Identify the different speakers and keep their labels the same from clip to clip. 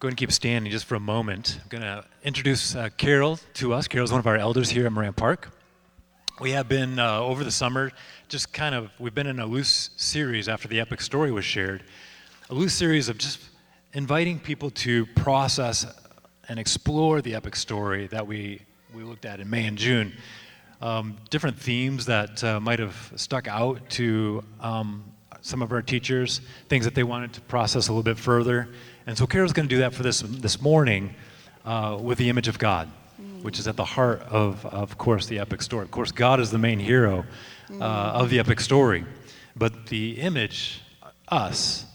Speaker 1: Go and keep standing just for a moment. I'm going to introduce uh, Carol to us. Carol's one of our elders here at Moran Park. We have been uh, over the summer, just kind of, we've been in a loose series after the epic story was shared, a loose series of just inviting people to process and explore the epic story that we, we looked at in May and June. Um, different themes that uh, might have stuck out to um, some of our teachers, things that they wanted to process a little bit further. And so Carol's going to do that for this this morning uh, with the image of God, which is at the heart of, of course, the epic story. Of course, God is the main hero uh, of the epic story, but the image, us,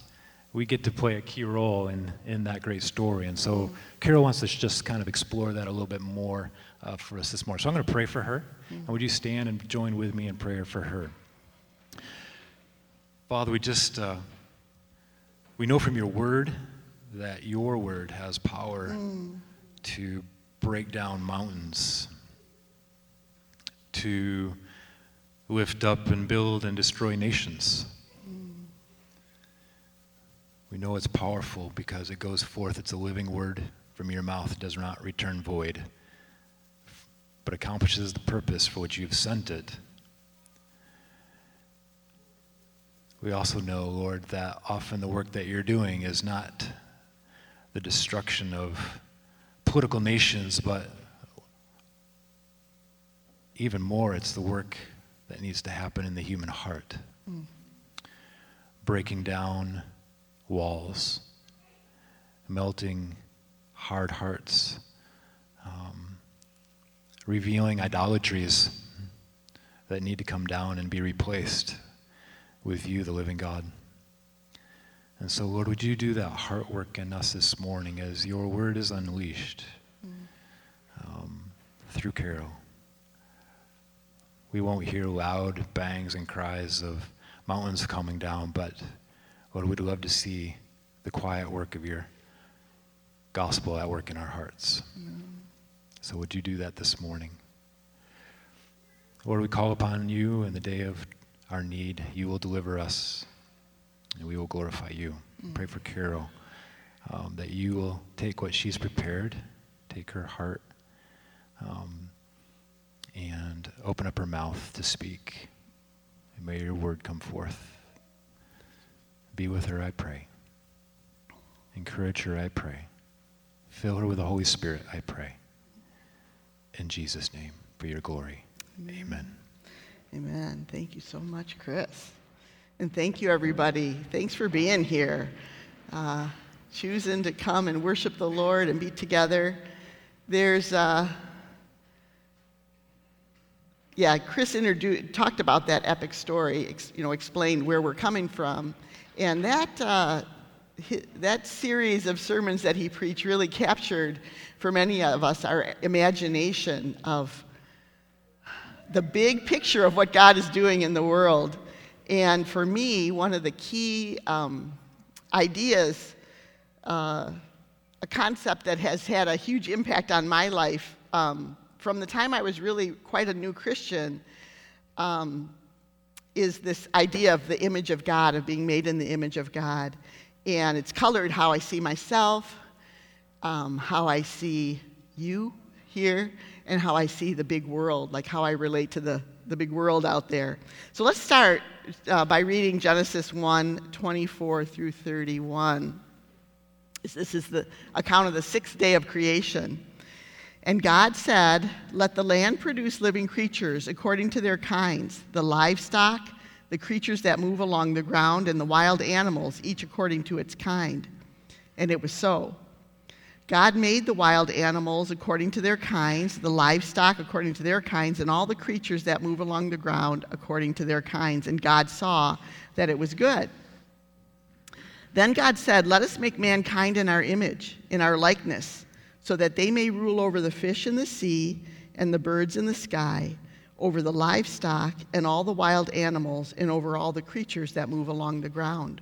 Speaker 1: we get to play a key role in, in that great story. And so Carol wants to just kind of explore that a little bit more uh, for us this morning. So I'm going to pray for her. And would you stand and join with me in prayer for her? Father, we just, uh, we know from your word that your word has power mm. to break down mountains, to lift up and build and destroy nations. Mm. We know it's powerful because it goes forth, it's a living word from your mouth, it does not return void, but accomplishes the purpose for which you've sent it. We also know, Lord, that often the work that you're doing is not the destruction of political nations, but even more, it's the work that needs to happen in the human heart. Mm. Breaking down walls, melting hard hearts, um, revealing idolatries that need to come down and be replaced with you, the living God. And so, Lord, would you do that heart work in us this morning as your word is unleashed um, through Carol? We won't hear loud bangs and cries of mountains coming down, but Lord, we'd love to see the quiet work of your gospel at work in our hearts. So, would you do that this morning? Lord, we call upon you in the day of our need. You will deliver us and we will glorify you. Mm. Pray for Carol um, that you will take what she's prepared, take her heart, um, and open up her mouth to speak. And may your word come forth. Be with her, I pray. Encourage her, I pray. Fill her with the Holy Spirit, I pray. In Jesus' name, for your glory. Amen. Amen.
Speaker 2: Amen. Thank you so much, Chris. And thank you, everybody. Thanks for being here, uh, choosing to come and worship the Lord and be together. There's, uh, yeah, Chris introduced, talked about that epic story, ex, you know, explained where we're coming from. And that, uh, that series of sermons that he preached really captured, for many of us, our imagination of the big picture of what God is doing in the world. And for me, one of the key um, ideas, uh, a concept that has had a huge impact on my life um, from the time I was really quite a new Christian, um, is this idea of the image of God, of being made in the image of God. And it's colored how I see myself, um, how I see you here, and how I see the big world, like how I relate to the, the big world out there. So let's start uh, by reading Genesis 1 24 through 31. This is the account of the sixth day of creation. And God said, Let the land produce living creatures according to their kinds, the livestock, the creatures that move along the ground, and the wild animals, each according to its kind. And it was so. God made the wild animals according to their kinds, the livestock according to their kinds, and all the creatures that move along the ground according to their kinds. And God saw that it was good. Then God said, Let us make mankind in our image, in our likeness, so that they may rule over the fish in the sea and the birds in the sky, over the livestock and all the wild animals, and over all the creatures that move along the ground.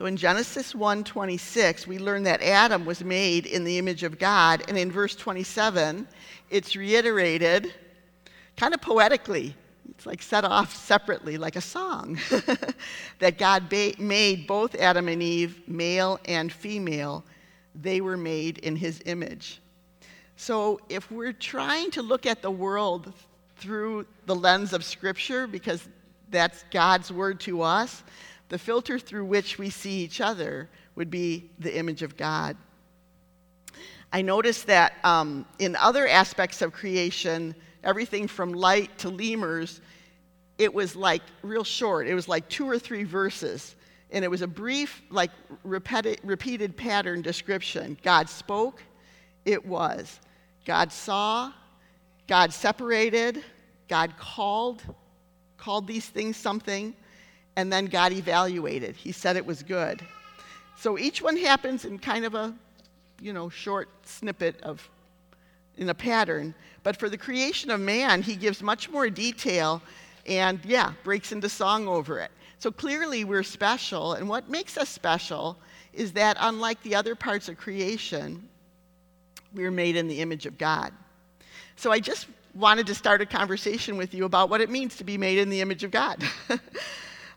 Speaker 2: So in Genesis 1:26, we learn that Adam was made in the image of God, and in verse 27, it's reiterated kind of poetically. It's like set off separately like a song that God ba- made both Adam and Eve, male and female. They were made in his image. So if we're trying to look at the world through the lens of Scripture, because that's God's word to us, the filter through which we see each other would be the image of God. I noticed that um, in other aspects of creation, everything from light to lemurs, it was like real short. It was like two or three verses. And it was a brief, like repeated, repeated pattern description. God spoke, it was. God saw, God separated, God called, called these things something, and then God evaluated. He said it was good. So each one happens in kind of a, you know, short snippet of, in a pattern. But for the creation of man, he gives much more detail and, yeah, breaks into song over it. So clearly we're special, and what makes us special is that unlike the other parts of creation, we're made in the image of God. So I just wanted to start a conversation with you about what it means to be made in the image of God.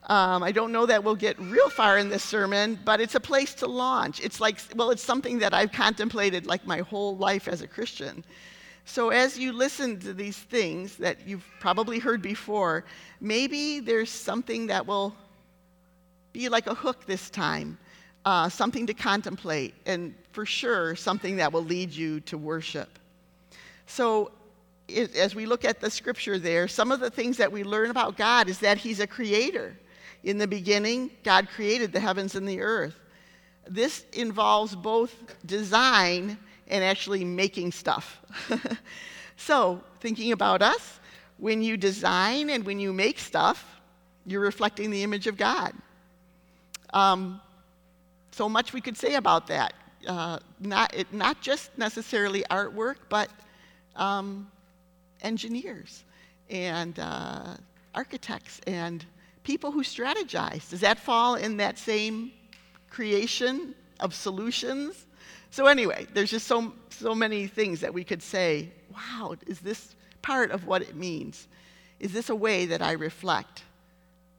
Speaker 2: um, I don't know that we'll get real far in this sermon, but it's a place to launch. It's like, well, it's something that I've contemplated like my whole life as a Christian. So, as you listen to these things that you've probably heard before, maybe there's something that will be like a hook this time, uh, something to contemplate, and for sure, something that will lead you to worship. So, as we look at the scripture there, some of the things that we learn about God is that He's a creator. In the beginning, God created the heavens and the earth. This involves both design and actually making stuff. so, thinking about us, when you design and when you make stuff, you're reflecting the image of God. Um, so much we could say about that. Uh, not, it, not just necessarily artwork, but um, engineers and uh, architects and people who strategize. Does that fall in that same creation of solutions? So, anyway, there's just so, so many things that we could say wow, is this part of what it means? Is this a way that I reflect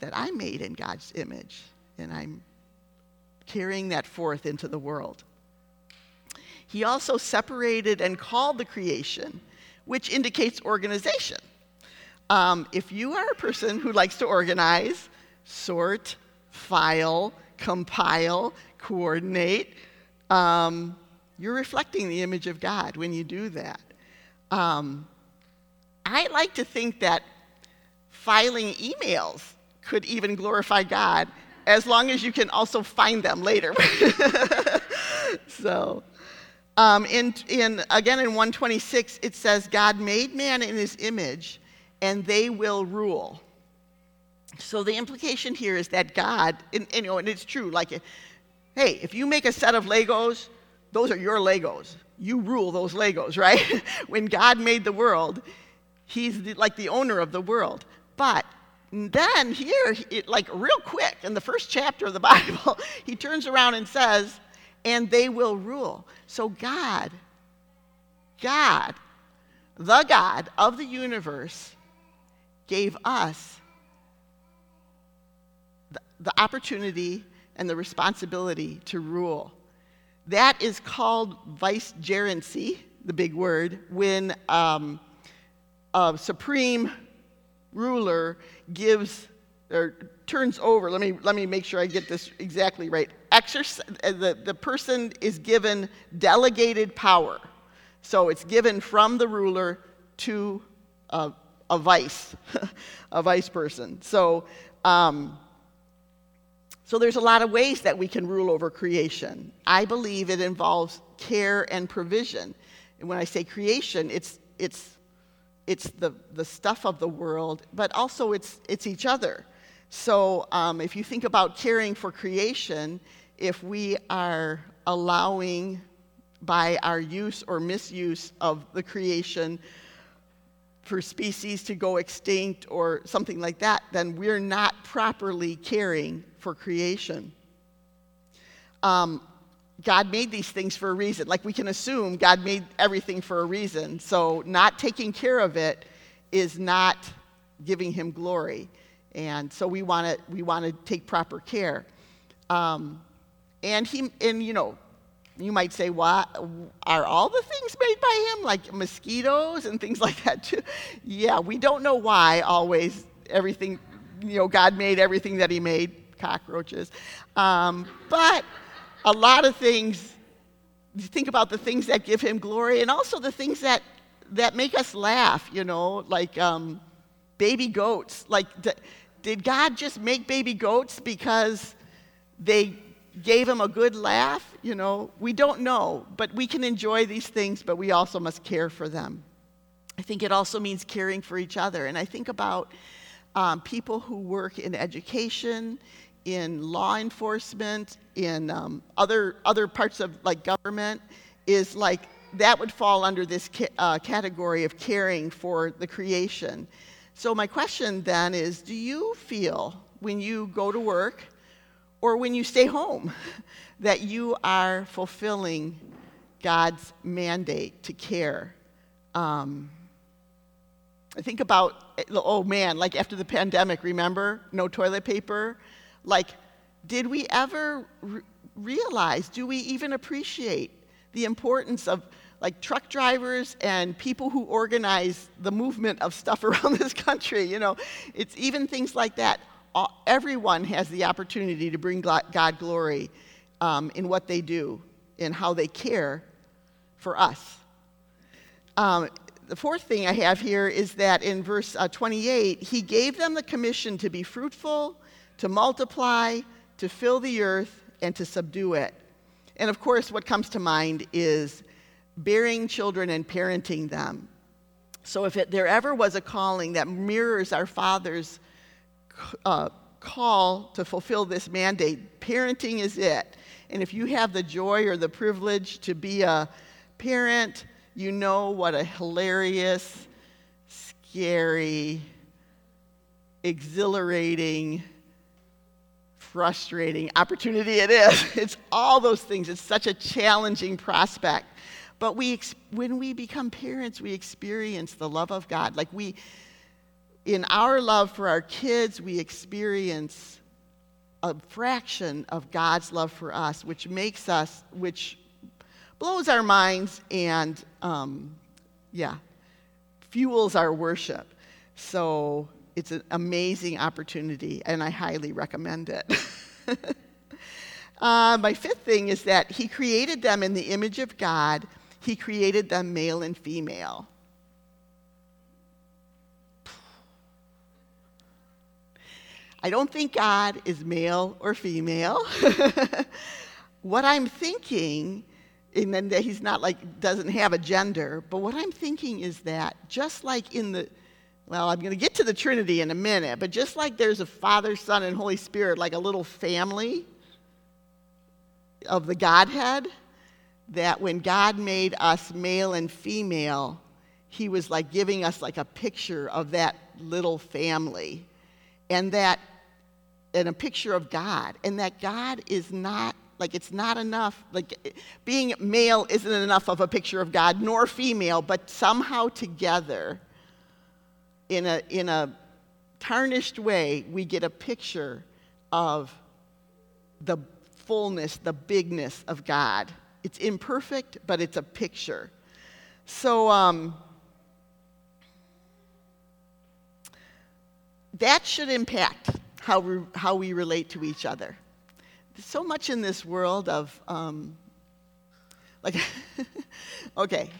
Speaker 2: that I'm made in God's image and I'm carrying that forth into the world? He also separated and called the creation which indicates organization. Um, if you are a person who likes to organize, sort, file, compile, coordinate, um, you're reflecting the image of God when you do that. Um, I like to think that filing emails could even glorify God as long as you can also find them later. so, um, in, in, again, in 126, it says, God made man in his image, and they will rule. So the implication here is that God, and, and, you know, and it's true, like, hey, if you make a set of Legos, those are your Legos. You rule those Legos, right? when God made the world, he's the, like the owner of the world. But then here, it, like real quick, in the first chapter of the Bible, he turns around and says, and they will rule. So, God, God, the God of the universe, gave us the, the opportunity and the responsibility to rule. That is called vicegerency, the big word, when um, a supreme ruler gives or turns over. Let me, let me make sure I get this exactly right. Uh, the, the person is given delegated power. So it's given from the ruler to a, a vice, a vice person. So, um, so there's a lot of ways that we can rule over creation. I believe it involves care and provision. And when I say creation, it's it's it's the, the stuff of the world, but also it's it's each other. So um, if you think about caring for creation, if we are allowing by our use or misuse of the creation for species to go extinct or something like that, then we're not properly caring for creation. Um, God made these things for a reason. Like we can assume God made everything for a reason. So not taking care of it is not giving him glory. And so we want to we want to take proper care. Um, and he and you know you might say, why are all the things made by him, like mosquitoes and things like that too?" Yeah, we don't know why always everything, you know, God made everything that He made, cockroaches, um, but a lot of things. Think about the things that give Him glory, and also the things that that make us laugh. You know, like um, baby goats. Like, d- did God just make baby goats because they gave him a good laugh? You know, we don't know, but we can enjoy these things, but we also must care for them. I think it also means caring for each other. And I think about um, people who work in education, in law enforcement, in um, other, other parts of like government, is like that would fall under this ca- uh, category of caring for the creation. So, my question then is do you feel when you go to work or when you stay home that you are fulfilling God's mandate to care. Um, I think about, oh man, like after the pandemic, remember? No toilet paper? Like, did we ever re- realize, do we even appreciate the importance of like truck drivers and people who organize the movement of stuff around this country? You know, it's even things like that everyone has the opportunity to bring God glory um, in what they do and how they care for us. Um, the fourth thing I have here is that in verse uh, 28, he gave them the commission to be fruitful, to multiply, to fill the earth, and to subdue it. And of course, what comes to mind is bearing children and parenting them. So, if it, there ever was a calling that mirrors our Father's uh, call to fulfill this mandate. Parenting is it. And if you have the joy or the privilege to be a parent, you know what a hilarious, scary, exhilarating, frustrating opportunity it is. It's all those things. It's such a challenging prospect. But we, when we become parents, we experience the love of God. Like we, in our love for our kids, we experience a fraction of God's love for us, which makes us, which blows our minds and, um, yeah, fuels our worship. So it's an amazing opportunity, and I highly recommend it. uh, my fifth thing is that He created them in the image of God, He created them male and female. I don't think God is male or female. what I'm thinking, and then he's not like, doesn't have a gender, but what I'm thinking is that just like in the, well, I'm going to get to the Trinity in a minute, but just like there's a Father, Son, and Holy Spirit, like a little family of the Godhead, that when God made us male and female, he was like giving us like a picture of that little family. And that and a picture of God, and that God is not like it's not enough like being male isn't enough of a picture of God nor female, but somehow together in a in a tarnished way we get a picture of the fullness, the bigness of God. It's imperfect, but it's a picture. So um, that should impact how we, how we relate to each other. There's so much in this world of, um, like, okay,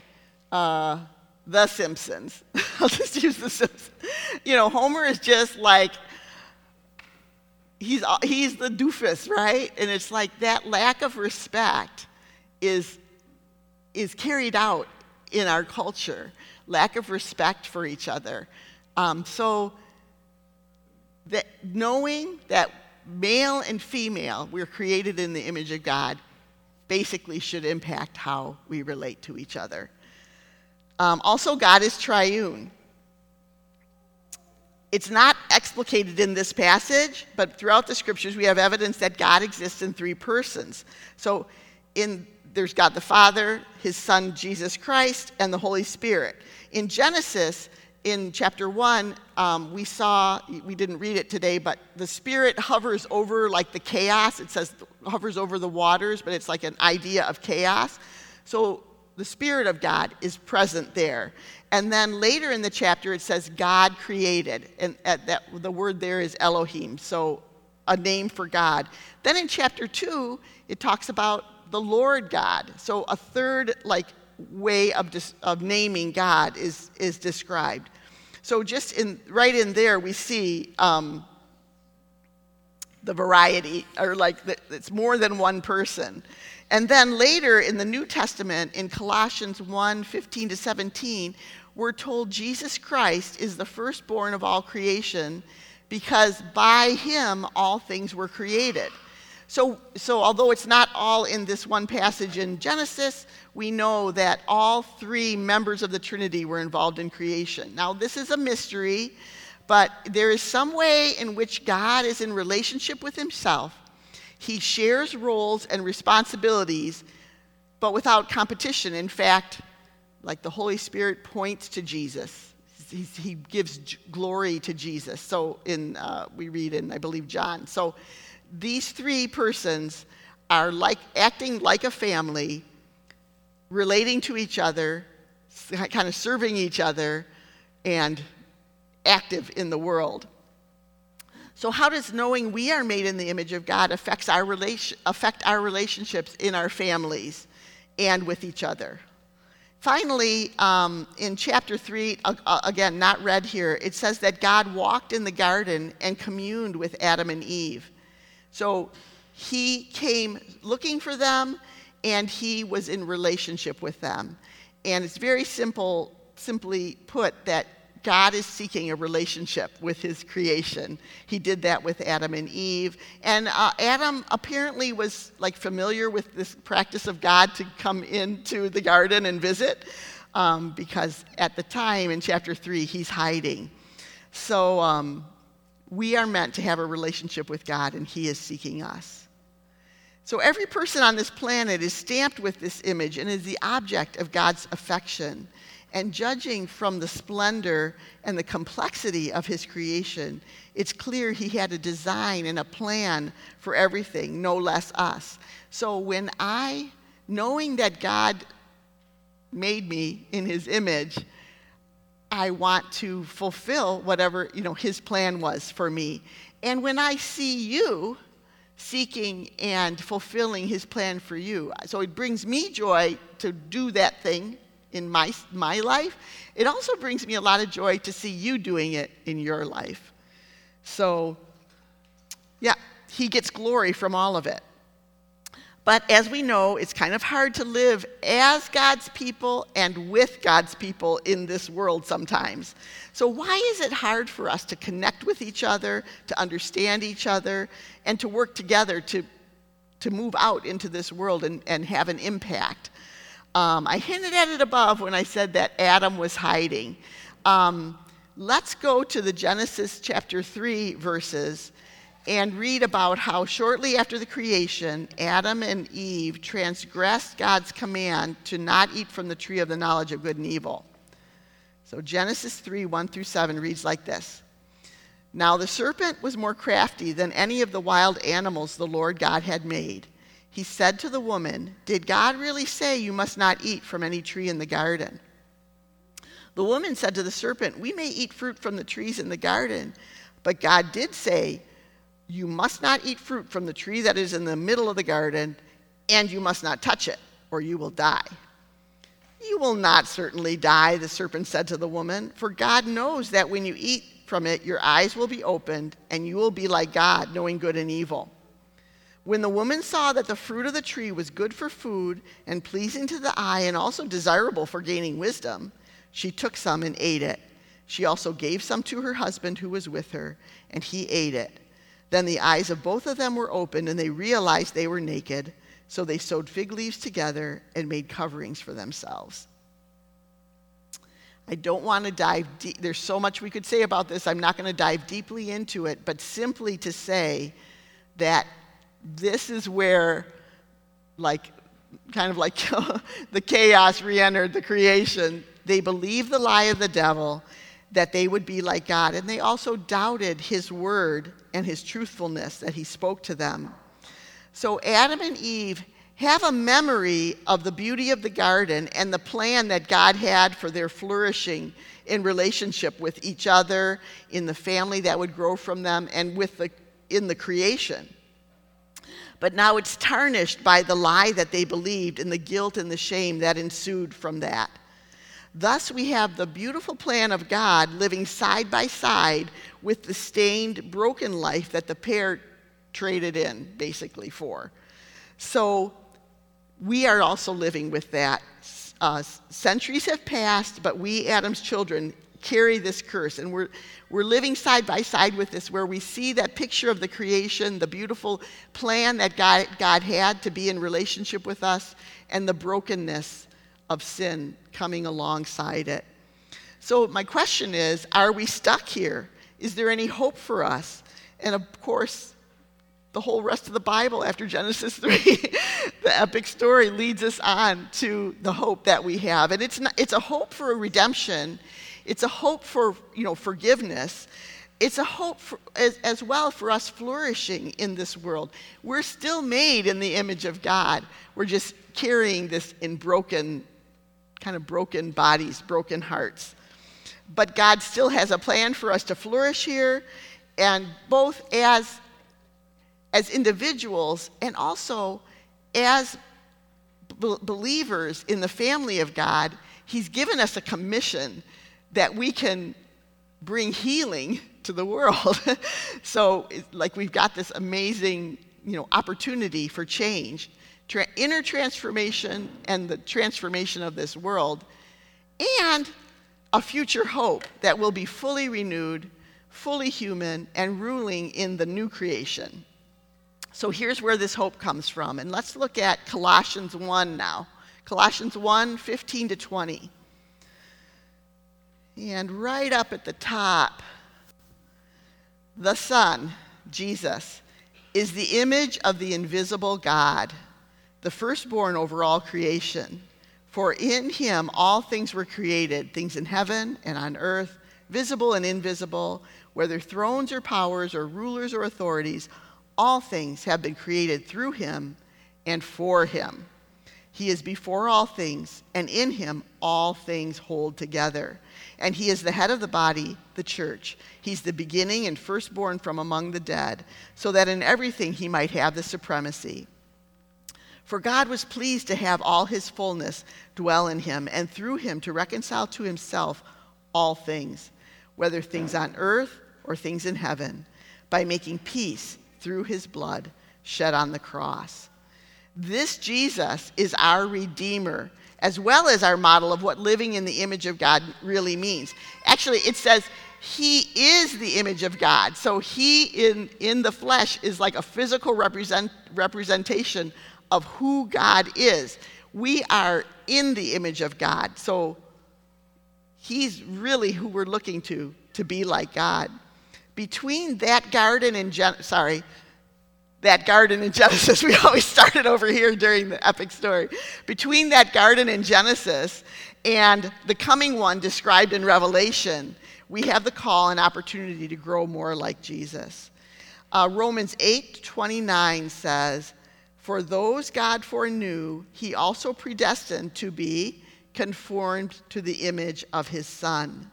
Speaker 2: uh, The Simpsons. I'll just use The Simpsons. you know, Homer is just like, he's, he's the doofus, right? And it's like that lack of respect is, is carried out in our culture lack of respect for each other. Um, so, that knowing that male and female, we're created in the image of God, basically should impact how we relate to each other. Um, also, God is triune. It's not explicated in this passage, but throughout the scriptures, we have evidence that God exists in three persons. So, in, there's God the Father, His Son Jesus Christ, and the Holy Spirit. In Genesis, in chapter 1, um, we saw, we didn't read it today, but the Spirit hovers over like the chaos. It says hovers over the waters, but it's like an idea of chaos. So the Spirit of God is present there. And then later in the chapter, it says God created. And that, the word there is Elohim, so a name for God. Then in chapter 2, it talks about the Lord God. So a third, like, way of, of naming God is, is described. So just in, right in there, we see um, the variety, or like the, it's more than one person. And then later in the New Testament, in Colossians 1 15 to 17, we're told Jesus Christ is the firstborn of all creation because by him all things were created. So, so although it's not all in this one passage in Genesis, we know that all three members of the Trinity were involved in creation. Now, this is a mystery, but there is some way in which God is in relationship with himself. He shares roles and responsibilities, but without competition. In fact, like the Holy Spirit points to Jesus. He, gives glory to Jesus. So in uh, we read in I believe John. So these three persons are like acting like a family, relating to each other, kind of serving each other, and active in the world. So, how does knowing we are made in the image of God affects our relation, affect our relationships in our families and with each other? Finally, um, in chapter 3, uh, again, not read here, it says that God walked in the garden and communed with Adam and Eve. So he came looking for them and he was in relationship with them. And it's very simple, simply put, that God is seeking a relationship with his creation. He did that with Adam and Eve. And uh, Adam apparently was like familiar with this practice of God to come into the garden and visit, um, because at the time in chapter 3, he's hiding. So, um, we are meant to have a relationship with God, and He is seeking us. So every person on this planet is stamped with this image and is the object of God's affection. And judging from the splendor and the complexity of his creation, it's clear he had a design and a plan for everything, no less us. So when I, knowing that God made me in his image, I want to fulfill whatever, you know, his plan was for me. And when I see you seeking and fulfilling his plan for you, so it brings me joy to do that thing in my, my life. It also brings me a lot of joy to see you doing it in your life. So, yeah, he gets glory from all of it. But as we know, it's kind of hard to live as God's people and with God's people in this world sometimes. So, why is it hard for us to connect with each other, to understand each other, and to work together to, to move out into this world and, and have an impact? Um, I hinted at it above when I said that Adam was hiding. Um, let's go to the Genesis chapter 3 verses and read about how shortly after the creation, Adam and Eve transgressed God's command to not eat from the tree of the knowledge of good and evil. So Genesis 3 1 through 7 reads like this Now the serpent was more crafty than any of the wild animals the Lord God had made. He said to the woman, Did God really say you must not eat from any tree in the garden? The woman said to the serpent, We may eat fruit from the trees in the garden, but God did say, you must not eat fruit from the tree that is in the middle of the garden, and you must not touch it, or you will die. You will not certainly die, the serpent said to the woman, for God knows that when you eat from it, your eyes will be opened, and you will be like God, knowing good and evil. When the woman saw that the fruit of the tree was good for food and pleasing to the eye and also desirable for gaining wisdom, she took some and ate it. She also gave some to her husband who was with her, and he ate it. Then the eyes of both of them were opened, and they realized they were naked. So they sewed fig leaves together and made coverings for themselves. I don't want to dive deep. There's so much we could say about this. I'm not going to dive deeply into it, but simply to say that this is where, like, kind of like the chaos re entered the creation. They believed the lie of the devil that they would be like God, and they also doubted his word and his truthfulness that he spoke to them. So Adam and Eve have a memory of the beauty of the garden and the plan that God had for their flourishing in relationship with each other, in the family that would grow from them, and with the, in the creation. But now it's tarnished by the lie that they believed and the guilt and the shame that ensued from that. Thus, we have the beautiful plan of God living side by side with the stained, broken life that the pair traded in, basically, for. So, we are also living with that. Uh, centuries have passed, but we, Adam's children, carry this curse. And we're, we're living side by side with this, where we see that picture of the creation, the beautiful plan that God, God had to be in relationship with us, and the brokenness of sin coming alongside it. So, my question is are we stuck here? Is there any hope for us? And of course, the whole rest of the Bible after Genesis 3, the epic story leads us on to the hope that we have. And it's, not, it's a hope for a redemption, it's a hope for you know, forgiveness. It's a hope for, as, as well for us flourishing in this world. We're still made in the image of God. We're just carrying this in broken kind of broken bodies, broken hearts. But God still has a plan for us to flourish here, and both as, as individuals and also as b- believers in the family of God, He's given us a commission that we can bring healing to the world. so, like, we've got this amazing you know, opportunity for change tra- inner transformation and the transformation of this world, and a future hope that will be fully renewed, fully human, and ruling in the new creation. So here's where this hope comes from. And let's look at Colossians 1 now. Colossians 1 15 to 20. And right up at the top, the Son, Jesus, is the image of the invisible God the firstborn over all creation. For in him all things were created, things in heaven and on earth, visible and invisible, whether thrones or powers or rulers or authorities, all things have been created through him and for him. He is before all things, and in him all things hold together. And he is the head of the body, the church. He's the beginning and firstborn from among the dead, so that in everything he might have the supremacy. For God was pleased to have all his fullness dwell in him, and through him to reconcile to himself all things, whether things on earth or things in heaven, by making peace through his blood shed on the cross. This Jesus is our Redeemer, as well as our model of what living in the image of God really means. Actually, it says he is the image of God. So he in, in the flesh is like a physical represent, representation of who God is. We are in the image of God. So he's really who we're looking to to be like God. Between that garden and Gen- sorry, that garden in Genesis, we always started over here during the epic story. Between that garden in Genesis and the coming one described in Revelation, we have the call and opportunity to grow more like Jesus. Uh, Romans 8 29 says, for those God foreknew, he also predestined to be conformed to the image of his Son.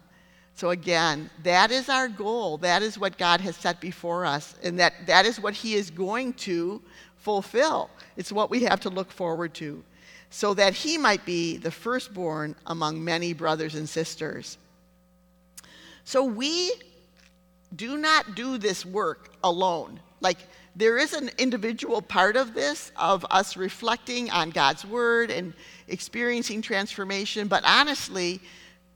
Speaker 2: So again, that is our goal. That is what God has set before us, and that, that is what he is going to fulfill. It's what we have to look forward to, so that he might be the firstborn among many brothers and sisters. So we do not do this work alone. Like, there is an individual part of this, of us reflecting on God's word and experiencing transformation, but honestly,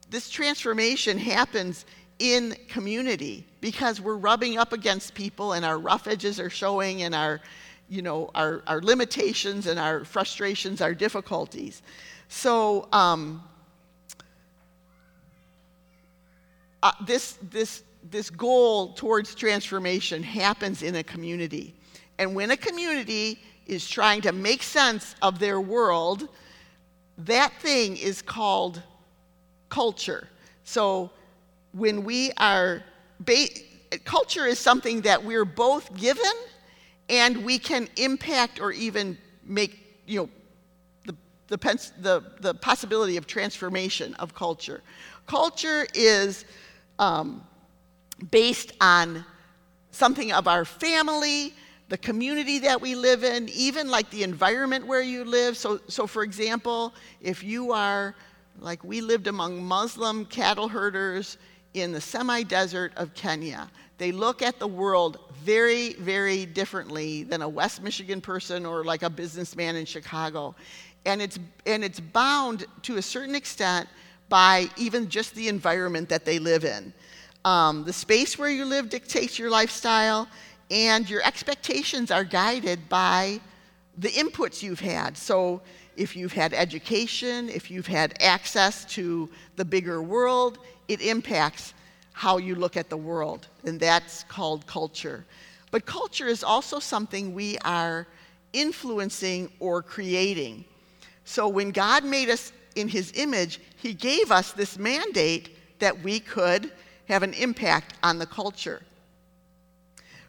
Speaker 2: this transformation happens in community because we're rubbing up against people and our rough edges are showing and our you know our, our limitations and our frustrations our difficulties. So um, uh, this this this goal towards transformation happens in a community and when a community is trying to make sense of their world that thing is called culture so when we are, ba- culture is something that we're both given and we can impact or even make, you know, the, the, pens- the, the possibility of transformation of culture. Culture is um, based on something of our family, the community that we live in, even like the environment where you live. So, so for example, if you are, like we lived among Muslim cattle herders in the semi desert of Kenya. They look at the world very, very differently than a West Michigan person or like a businessman in Chicago. And it's, and it's bound to a certain extent by even just the environment that they live in. Um, the space where you live dictates your lifestyle, and your expectations are guided by the inputs you've had. So, if you've had education, if you've had access to the bigger world, it impacts how you look at the world, and that's called culture. But culture is also something we are influencing or creating. So when God made us in his image, he gave us this mandate that we could have an impact on the culture.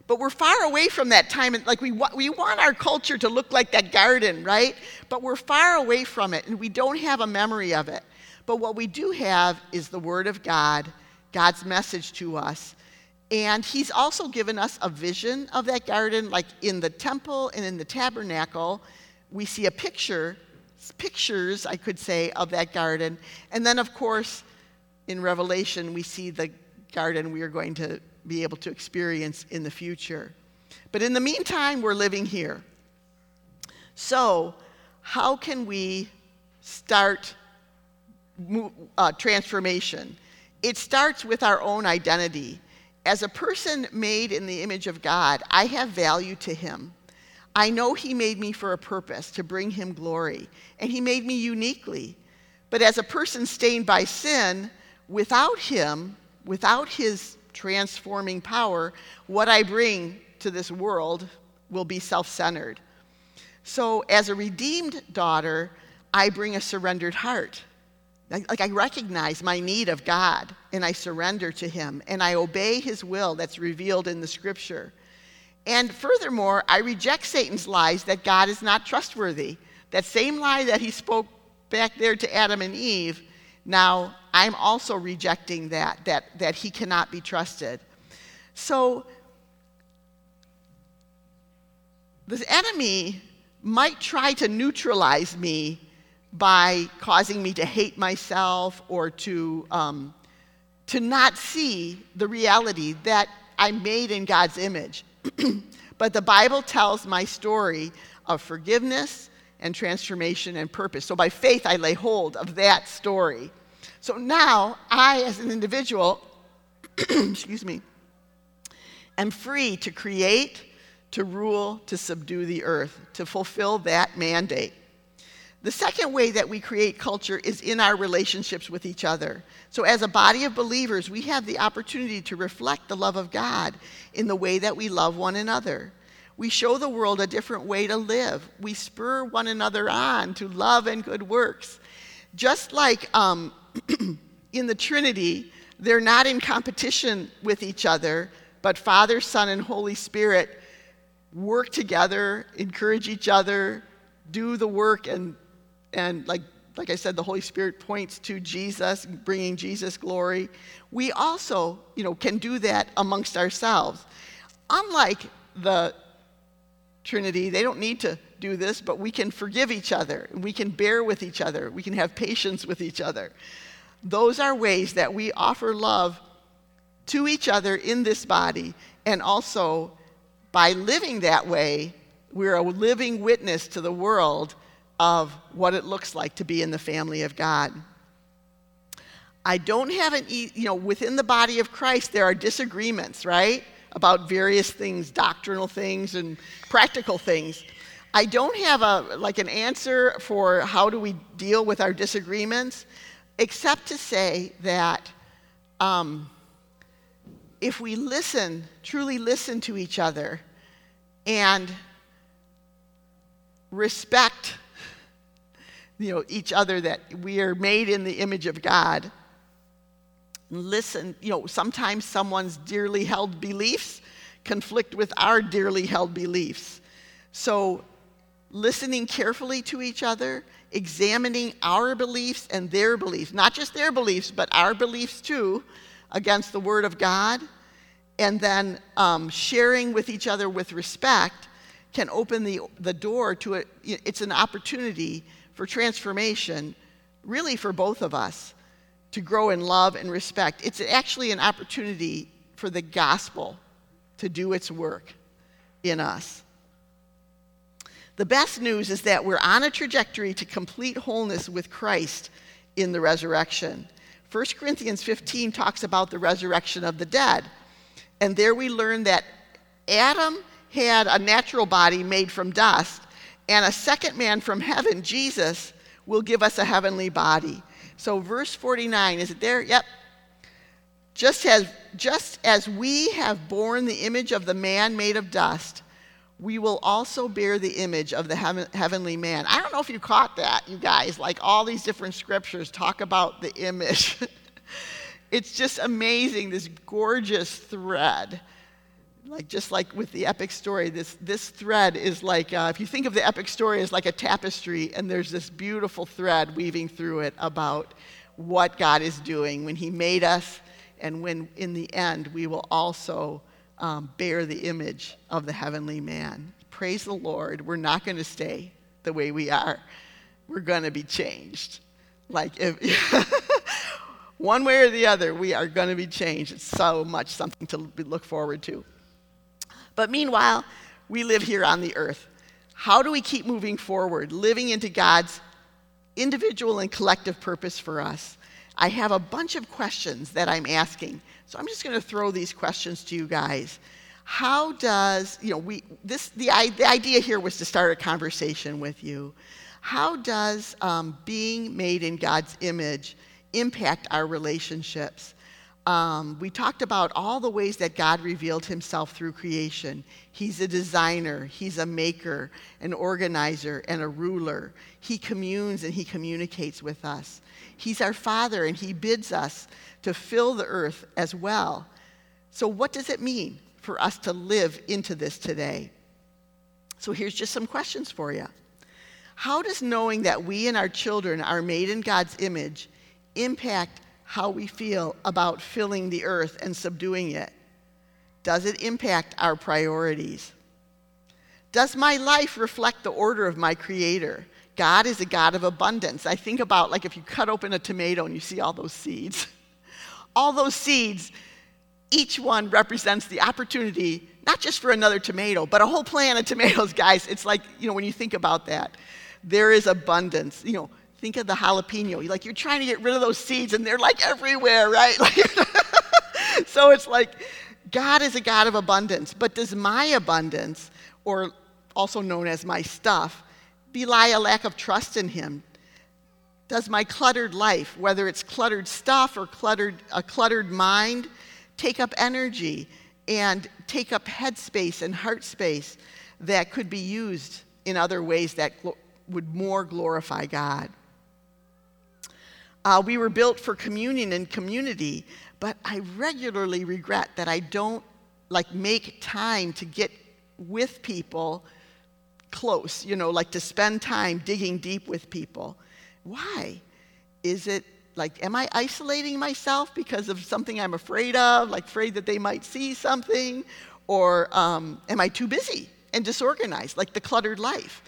Speaker 2: But we're far away from that time. And Like we, we want our culture to look like that garden, right? But we're far away from it and we don't have a memory of it. But what we do have is the Word of God, God's message to us. And He's also given us a vision of that garden, like in the temple and in the tabernacle. We see a picture, pictures, I could say, of that garden. And then, of course, in Revelation, we see the garden we are going to be able to experience in the future. But in the meantime, we're living here. So, how can we start uh, transformation. It starts with our own identity. As a person made in the image of God, I have value to Him. I know He made me for a purpose, to bring Him glory, and He made me uniquely. But as a person stained by sin, without Him, without His transforming power, what I bring to this world will be self centered. So, as a redeemed daughter, I bring a surrendered heart. Like I recognize my need of God and I surrender to Him and I obey His will that's revealed in the scripture. And furthermore, I reject Satan's lies that God is not trustworthy. That same lie that he spoke back there to Adam and Eve, now I'm also rejecting that, that, that he cannot be trusted. So the enemy might try to neutralize me by causing me to hate myself or to, um, to not see the reality that I'm made in God's image. but the Bible tells my story of forgiveness and transformation and purpose. So by faith, I lay hold of that story. So now, I, as an individual, excuse me, am free to create, to rule, to subdue the earth, to fulfill that mandate. The second way that we create culture is in our relationships with each other. So, as a body of believers, we have the opportunity to reflect the love of God in the way that we love one another. We show the world a different way to live. We spur one another on to love and good works. Just like um, in the Trinity, they're not in competition with each other, but Father, Son, and Holy Spirit work together, encourage each other, do the work, and and like like I said, the Holy Spirit points to Jesus, bringing Jesus glory. We also, you know, can do that amongst ourselves. Unlike the Trinity, they don't need to do this, but we can forgive each other. We can bear with each other. We can have patience with each other. Those are ways that we offer love to each other in this body, and also by living that way, we're a living witness to the world of what it looks like to be in the family of God. I don't have an, you know, within the body of Christ, there are disagreements, right? About various things, doctrinal things and practical things. I don't have a, like an answer for how do we deal with our disagreements, except to say that um, if we listen, truly listen to each other, and respect you know each other that we are made in the image of god listen you know sometimes someone's dearly held beliefs conflict with our dearly held beliefs so listening carefully to each other examining our beliefs and their beliefs not just their beliefs but our beliefs too against the word of god and then um, sharing with each other with respect can open the, the door to it. It's an opportunity for transformation, really for both of us, to grow in love and respect. It's actually an opportunity for the gospel to do its work in us. The best news is that we're on a trajectory to complete wholeness with Christ in the resurrection. 1 Corinthians 15 talks about the resurrection of the dead. And there we learn that Adam had a natural body made from dust, and a second man from heaven, Jesus, will give us a heavenly body. So, verse 49, is it there? Yep. Just as, just as we have borne the image of the man made of dust, we will also bear the image of the heaven, heavenly man. I don't know if you caught that, you guys. Like all these different scriptures talk about the image. it's just amazing, this gorgeous thread like just like with the epic story this, this thread is like uh, if you think of the epic story as like a tapestry and there's this beautiful thread weaving through it about what god is doing. When he made us and when in the end we will also um, bear the image of the heavenly man. Praise the lord. We're not going to stay the way we are. We're going to be changed. Like if one way or the other we are going to be changed. It's so much something to look forward to but meanwhile, we live here on the earth. How do we keep moving forward, living into God's individual and collective purpose for us? I have a bunch of questions that I'm asking. So I'm just going to throw these questions to you guys. How does, you know, we, this, the, the idea here was to start a conversation with you. How does um, being made in God's image impact our relationships? Um, we talked about all the ways that God revealed himself through creation. He's a designer, he's a maker, an organizer, and a ruler. He communes and he communicates with us. He's our Father, and he bids us to fill the earth as well. So, what does it mean for us to live into this today? So, here's just some questions for you. How does knowing that we and our children are made in God's image impact how we feel about filling the earth and subduing it? Does it impact our priorities? Does my life reflect the order of my Creator? God is a God of abundance. I think about like if you cut open a tomato and you see all those seeds. All those seeds, each one represents the opportunity, not just for another tomato, but a whole plant of tomatoes, guys. It's like, you know, when you think about that, there is abundance. You know, Think of the jalapeno. Like you're trying to get rid of those seeds and they're like everywhere, right? so it's like God is a God of abundance. But does my abundance, or also known as my stuff, belie a lack of trust in Him? Does my cluttered life, whether it's cluttered stuff or cluttered, a cluttered mind, take up energy and take up headspace and heart space that could be used in other ways that would more glorify God? Uh, we were built for communion and community, but I regularly regret that I don't like make time to get with people close, you know, like to spend time digging deep with people. Why? Is it like, am I isolating myself because of something I'm afraid of, like afraid that they might see something? Or um, am I too busy and disorganized, like the cluttered life?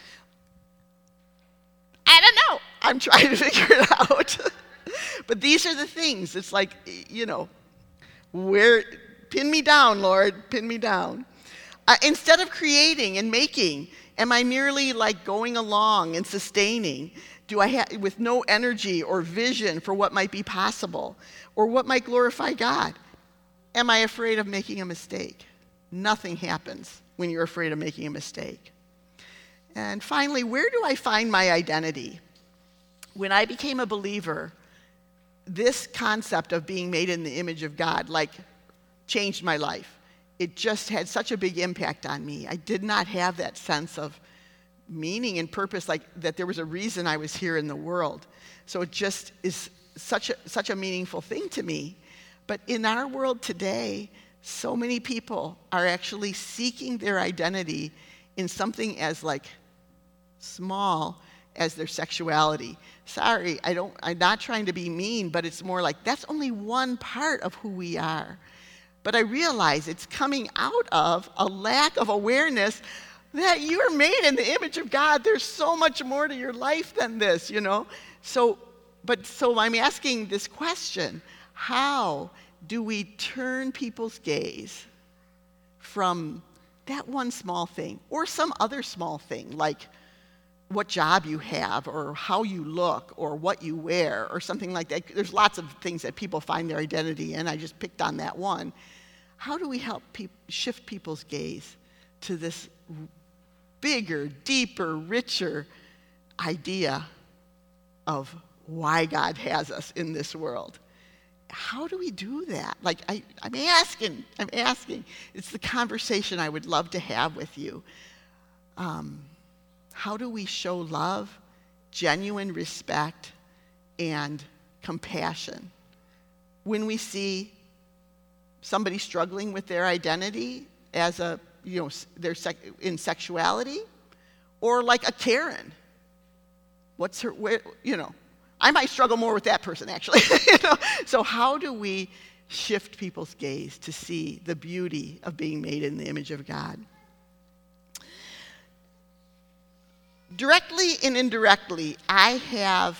Speaker 2: I don't know. I'm trying to figure it out. but these are the things. It's like, you know, Where, pin me down, Lord, pin me down. Uh, instead of creating and making, am I merely like going along and sustaining? Do I have, with no energy or vision for what might be possible or what might glorify God? Am I afraid of making a mistake? Nothing happens when you're afraid of making a mistake. And finally, where do I find my identity? When I became a believer, this concept of being made in the image of God, like, changed my life. It just had such a big impact on me. I did not have that sense of meaning and purpose, like that there was a reason I was here in the world. So it just is such a, such a meaningful thing to me. But in our world today, so many people are actually seeking their identity in something as like small as their sexuality. Sorry, I don't I'm not trying to be mean, but it's more like that's only one part of who we are. But I realize it's coming out of a lack of awareness that you're made in the image of God. There's so much more to your life than this, you know? So but so I'm asking this question, how do we turn people's gaze from that one small thing or some other small thing like what job you have or how you look or what you wear or something like that. There's lots of things that people find their identity in. I just picked on that one. How do we help shift people's gaze to this bigger, deeper, richer idea of why God has us in this world? How do we do that? Like, I, I'm asking, I'm asking. It's the conversation I would love to have with you. Um, how do we show love, genuine respect, and compassion when we see somebody struggling with their identity as a, you know, their sec- in sexuality, or like a Karen? What's her, where, you know, I might struggle more with that person actually. you know? So, how do we shift people's gaze to see the beauty of being made in the image of God? Directly and indirectly, I have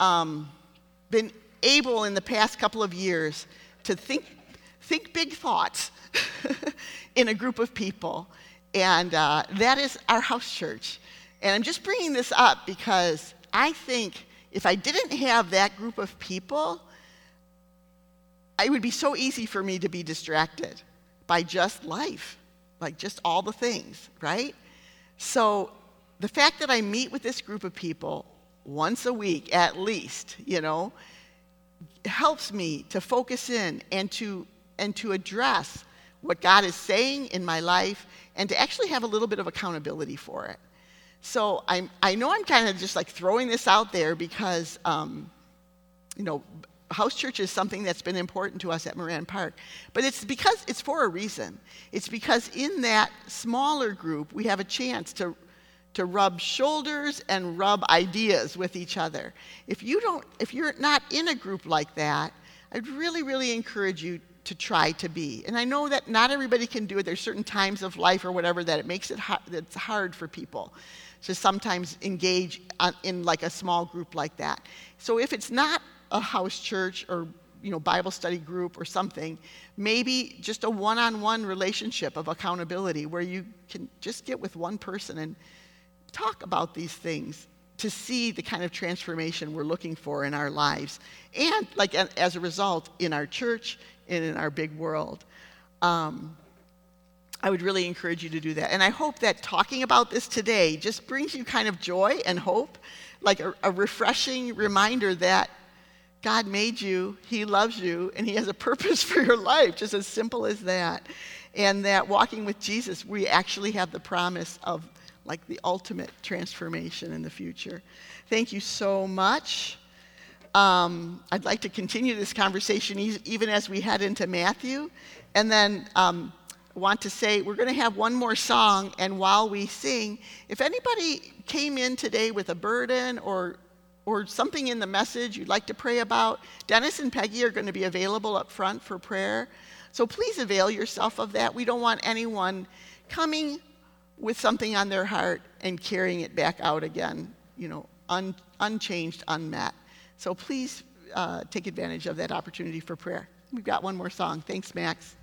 Speaker 2: um, been able in the past couple of years to think, think big thoughts in a group of people, and uh, that is our house church. And I'm just bringing this up because I think if I didn't have that group of people, it would be so easy for me to be distracted by just life, like just all the things, right? So the fact that I meet with this group of people once a week at least, you know, helps me to focus in and to and to address what God is saying in my life and to actually have a little bit of accountability for it. So I'm, I know I'm kind of just like throwing this out there because, um, you know, house church is something that's been important to us at Moran Park. But it's because it's for a reason. It's because in that smaller group, we have a chance to to rub shoulders and rub ideas with each other. If you don't if you're not in a group like that, I'd really really encourage you to try to be. And I know that not everybody can do it. There's certain times of life or whatever that it makes it hard, it's hard for people to sometimes engage in like a small group like that. So if it's not a house church or you know Bible study group or something, maybe just a one-on-one relationship of accountability where you can just get with one person and talk about these things to see the kind of transformation we're looking for in our lives and like as a result in our church and in our big world. Um, i would really encourage you to do that. And i hope that talking about this today just brings you kind of joy and hope like a, a refreshing reminder that god made you he loves you and he has a purpose for your life just as simple as that. And that walking with jesus we actually have the promise of like the ultimate transformation in the future. Thank you so much. Um, I'd like to continue this conversation even as we head into Matthew. And then um, want to say we're going to have one more song, and while we sing, if anybody came in today with a burden or or something in the message you'd like to pray about, Dennis and Peggy are going to be available up front for prayer. So please avail yourself of that. We don't want anyone coming with something on their heart and carrying it back out again, you know, un, unchanged, unmet. So please uh, take advantage of that opportunity for prayer. we've got one more song. Thanks, Max.